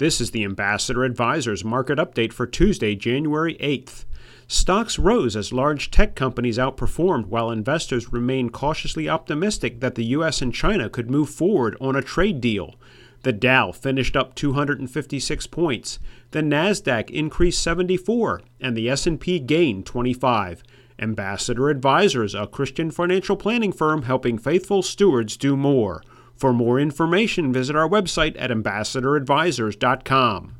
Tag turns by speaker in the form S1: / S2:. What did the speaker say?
S1: This is the Ambassador Advisors market update for Tuesday, January 8th. Stocks rose as large tech companies outperformed while investors remained cautiously optimistic that the US and China could move forward on a trade deal. The Dow finished up 256 points, the Nasdaq increased 74, and the S&P gained 25. Ambassador Advisors, a Christian financial planning firm helping faithful stewards do more. For more information, visit our website at ambassadoradvisors.com.